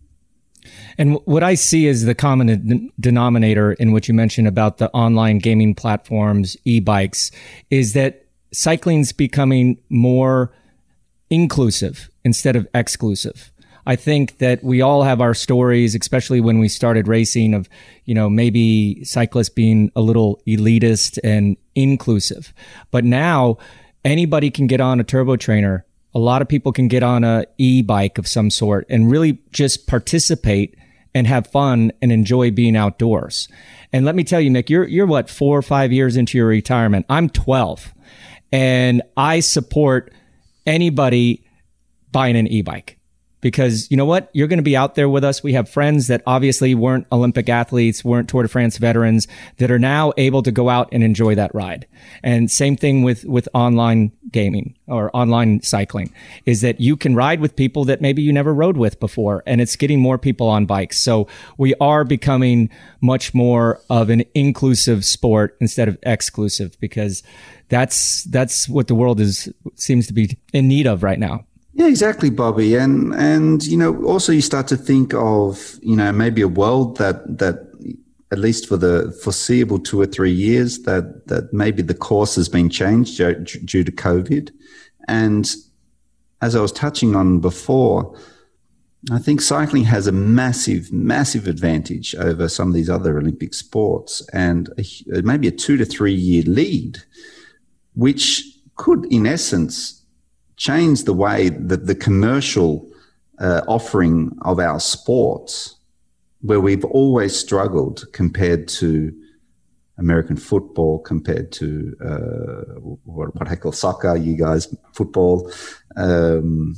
And what I see is the common denominator in what you mentioned about the online gaming platforms, e-bikes, is that cycling's becoming more inclusive instead of exclusive. I think that we all have our stories, especially when we started racing of, you know, maybe cyclists being a little elitist and inclusive. But now anybody can get on a turbo trainer. A lot of people can get on a e-bike of some sort and really just participate and have fun and enjoy being outdoors. And let me tell you, Mick, you're, you're what, four or five years into your retirement. I'm 12 and I support anybody buying an e-bike because you know what? You're going to be out there with us. We have friends that obviously weren't Olympic athletes, weren't Tour de France veterans that are now able to go out and enjoy that ride. And same thing with, with online gaming or online cycling is that you can ride with people that maybe you never rode with before. And it's getting more people on bikes. So we are becoming much more of an inclusive sport instead of exclusive because that's, that's what the world is, seems to be in need of right now. Yeah, exactly, Bobby. And and you know, also you start to think of you know maybe a world that that at least for the foreseeable two or three years that that maybe the course has been changed due to COVID. And as I was touching on before, I think cycling has a massive, massive advantage over some of these other Olympic sports, and a, maybe a two to three year lead, which could, in essence, change the way that the commercial uh, offering of our sports, where we've always struggled compared to American football, compared to uh, what, what, call soccer, you guys, football, um,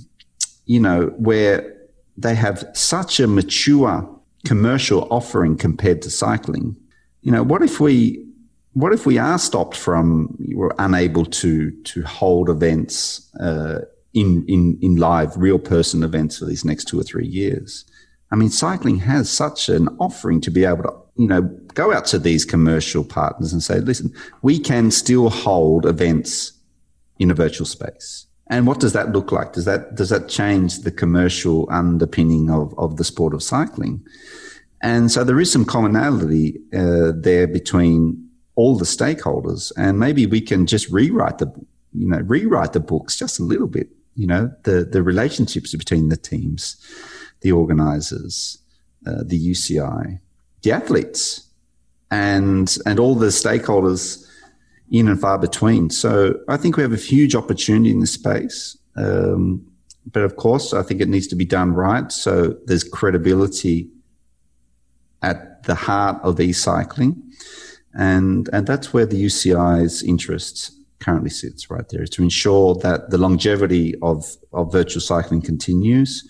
you know, where they have such a mature commercial offering compared to cycling. You know, what if we what if we are stopped from, we're unable to to hold events uh, in in in live, real person events for these next two or three years? I mean, cycling has such an offering to be able to, you know, go out to these commercial partners and say, listen, we can still hold events in a virtual space. And what does that look like? Does that does that change the commercial underpinning of of the sport of cycling? And so there is some commonality uh, there between all the stakeholders and maybe we can just rewrite the you know rewrite the books just a little bit you know the the relationships between the teams the organizers uh, the uci the athletes and and all the stakeholders in and far between. So i think we have a huge opportunity in this space um, but of course i think it needs to be done right. So there's credibility at the heart of e-cycling and, and that's where the UCI's interest currently sits right there is to ensure that the longevity of, of virtual cycling continues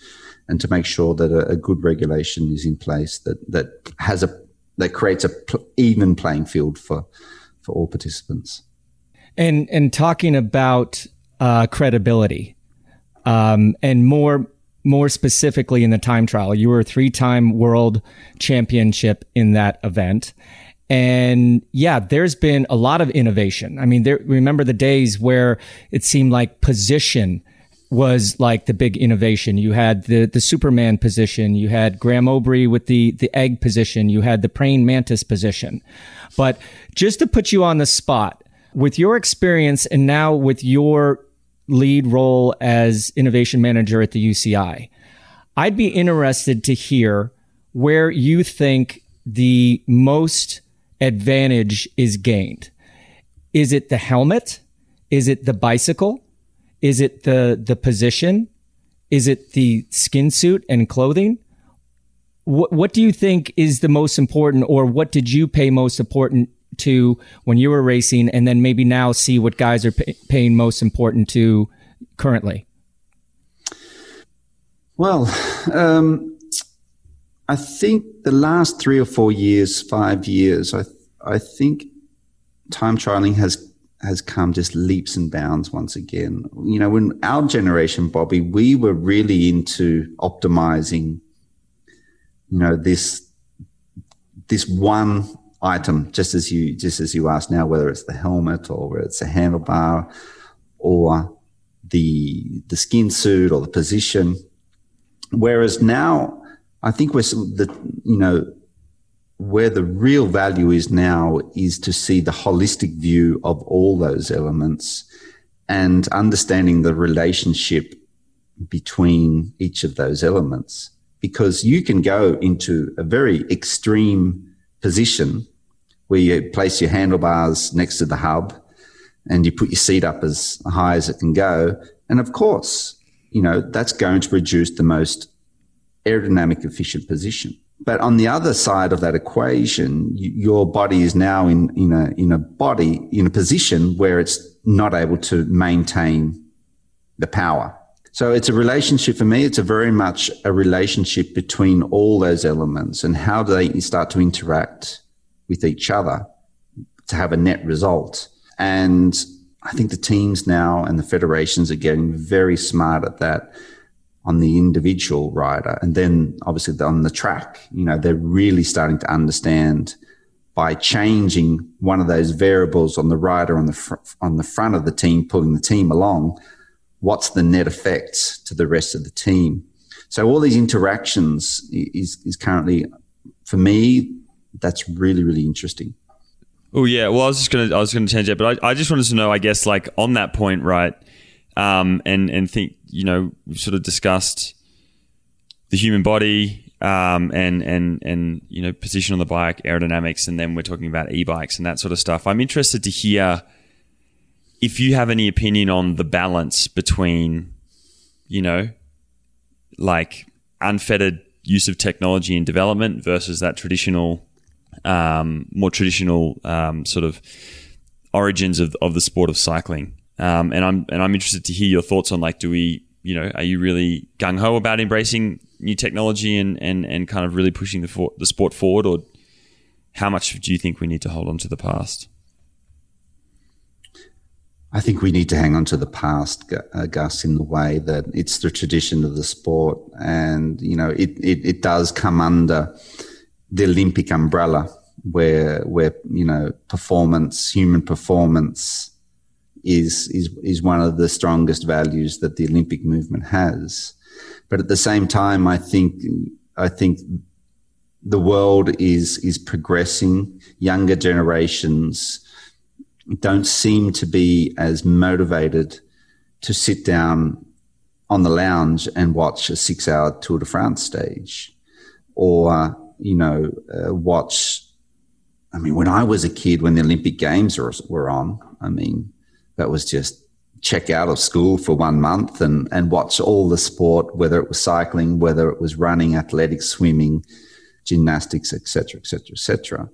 and to make sure that a, a good regulation is in place that, that has a, that creates a pl- even playing field for, for all participants. And, and talking about uh, credibility um, and more more specifically in the time trial, you were a three time world championship in that event. And yeah, there's been a lot of innovation. I mean, there, remember the days where it seemed like position was like the big innovation. You had the, the Superman position. You had Graham Obree with the, the egg position. You had the praying mantis position. But just to put you on the spot with your experience and now with your lead role as innovation manager at the UCI. I'd be interested to hear where you think the most advantage is gained. Is it the helmet? Is it the bicycle? Is it the the position? Is it the skin suit and clothing? What what do you think is the most important, or what did you pay most important to when you were racing, and then maybe now see what guys are pay, paying most important to currently? Well, um, I think the last three or four years, five years, I I think time trialing has has come just leaps and bounds once again. You know, when our generation, Bobby, we were really into optimizing, you know, this this one item, just as you just as you asked now, whether it's the helmet or whether it's a handlebar or the the skin suit or the position. Whereas now, I think we're the you know where the real value is now is to see the holistic view of all those elements and understanding the relationship between each of those elements. Because you can go into a very extreme position where you place your handlebars next to the hub and you put your seat up as high as it can go. And of course, you know, that's going to produce the most aerodynamic efficient position. But on the other side of that equation, your body is now in, in a, in a body, in a position where it's not able to maintain the power. So it's a relationship for me. It's a very much a relationship between all those elements and how do they start to interact with each other to have a net result. And I think the teams now and the federations are getting very smart at that on the individual rider. And then obviously on the track, you know, they're really starting to understand by changing one of those variables on the rider on the fr- on the front of the team, pulling the team along, what's the net effect to the rest of the team? So all these interactions is is currently, for me, that's really really interesting. Oh yeah, well I was just gonna I was gonna change it, but I, I just wanted to know, I guess, like on that point, right? Um, and and think you know, we've sort of discussed the human body um, and and and you know position on the bike, aerodynamics, and then we're talking about e-bikes and that sort of stuff. I'm interested to hear if you have any opinion on the balance between, you know, like unfettered use of technology in development versus that traditional, um, more traditional um, sort of origins of, of the sport of cycling. Um, and I'm and I'm interested to hear your thoughts on like, do we, you know, are you really gung ho about embracing new technology and, and, and kind of really pushing the for, the sport forward, or how much do you think we need to hold on to the past? I think we need to hang on to the past, uh, Gus, in the way that it's the tradition of the sport, and you know it, it, it does come under the Olympic umbrella, where where you know performance, human performance, is is is one of the strongest values that the Olympic movement has. But at the same time, I think I think the world is is progressing. Younger generations don't seem to be as motivated to sit down on the lounge and watch a six-hour Tour de France stage, or you know, uh, watch. I mean, when I was a kid, when the Olympic Games were, were on, I mean, that was just check out of school for one month and, and watch all the sport, whether it was cycling, whether it was running, athletics, swimming, gymnastics, etc., etc., etc.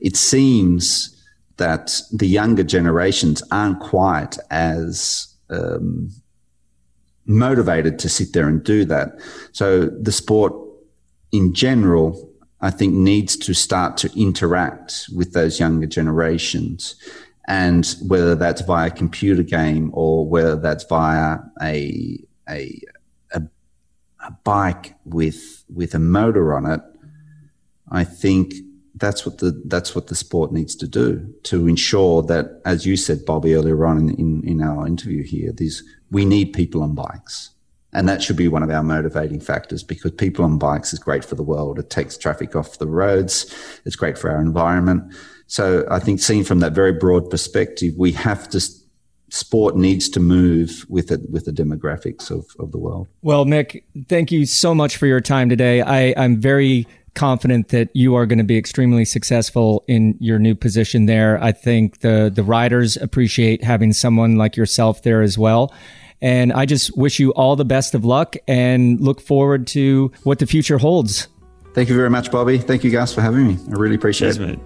It seems that the younger generations aren't quite as um, motivated to sit there and do that. So the sport in general, I think, needs to start to interact with those younger generations and whether that's via computer game or whether that's via a a a, a bike with with a motor on it, I think that's what the that's what the sport needs to do to ensure that, as you said, Bobby, earlier on in, in, in our interview here, these we need people on bikes. And that should be one of our motivating factors because people on bikes is great for the world. It takes traffic off the roads. It's great for our environment. So I think seen from that very broad perspective, we have to sport needs to move with it with the demographics of, of the world. Well, Mick, thank you so much for your time today. I, I'm very confident that you are going to be extremely successful in your new position there. I think the the riders appreciate having someone like yourself there as well. And I just wish you all the best of luck and look forward to what the future holds. Thank you very much, Bobby. Thank you guys for having me. I really appreciate Cheers, it. mate.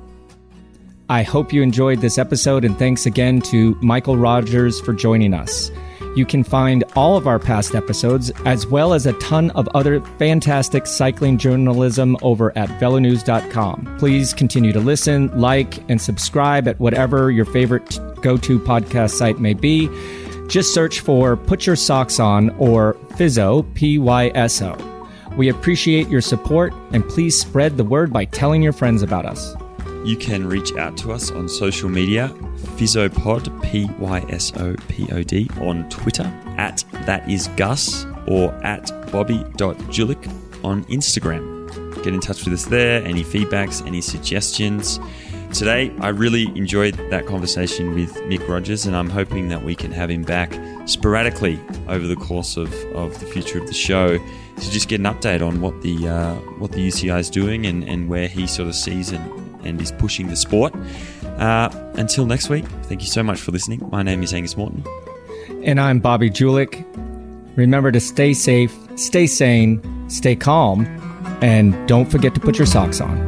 I hope you enjoyed this episode, and thanks again to Michael Rogers for joining us. You can find all of our past episodes, as well as a ton of other fantastic cycling journalism over at velonews.com. Please continue to listen, like, and subscribe at whatever your favorite go to podcast site may be. Just search for Put Your Socks On or PYSO, P Y S O. We appreciate your support, and please spread the word by telling your friends about us. You can reach out to us on social media, PYSOpod, P Y S O P O D, on Twitter, at that is Gus, or at Bobby.Julich on Instagram. Get in touch with us there, any feedbacks, any suggestions. Today, I really enjoyed that conversation with Mick Rogers, and I'm hoping that we can have him back sporadically over the course of, of the future of the show to just get an update on what the uh, what the UCI is doing and, and where he sort of sees and, and is pushing the sport. Uh, until next week, thank you so much for listening. My name is Angus Morton. And I'm Bobby Julich. Remember to stay safe, stay sane, stay calm, and don't forget to put your socks on.